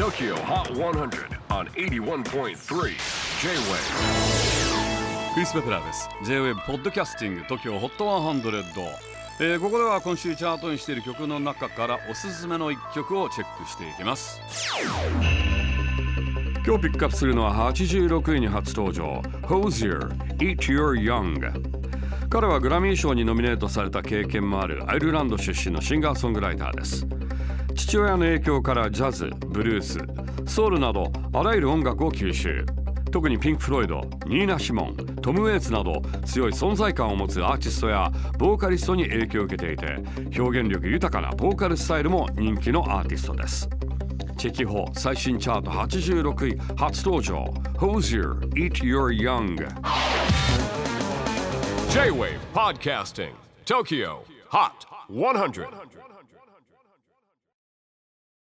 TOKYO HOT 100 on 81.3 J-WAVE クリス・ベプラーです。J-WAVE ポッドキャスティング TOKYO HOT 100、えーここでは今週チャートにしている曲の中からおすすめの一曲をチェックしていきます。今日ピックアップするのは86位に初登場。Hosier Eat Your Young 彼はグラミー賞にノミネートされた経験もあるアイルランド出身のシンガーソングライターです。父親の影響からジャズ、ブルース、ソウルなどあらゆる音楽を吸収。特にピンク・フロイド、ニーナ・シモン、トム・ウェイツなど強い存在感を持つアーティストやボーカリストに影響を受けていて表現力豊かなボーカルスタイルも人気のアーティストです。チェキホ最新チャート86位初登場。Hosier Eat Your Young? J-WAVE PODCASTING TOKYO HOT 100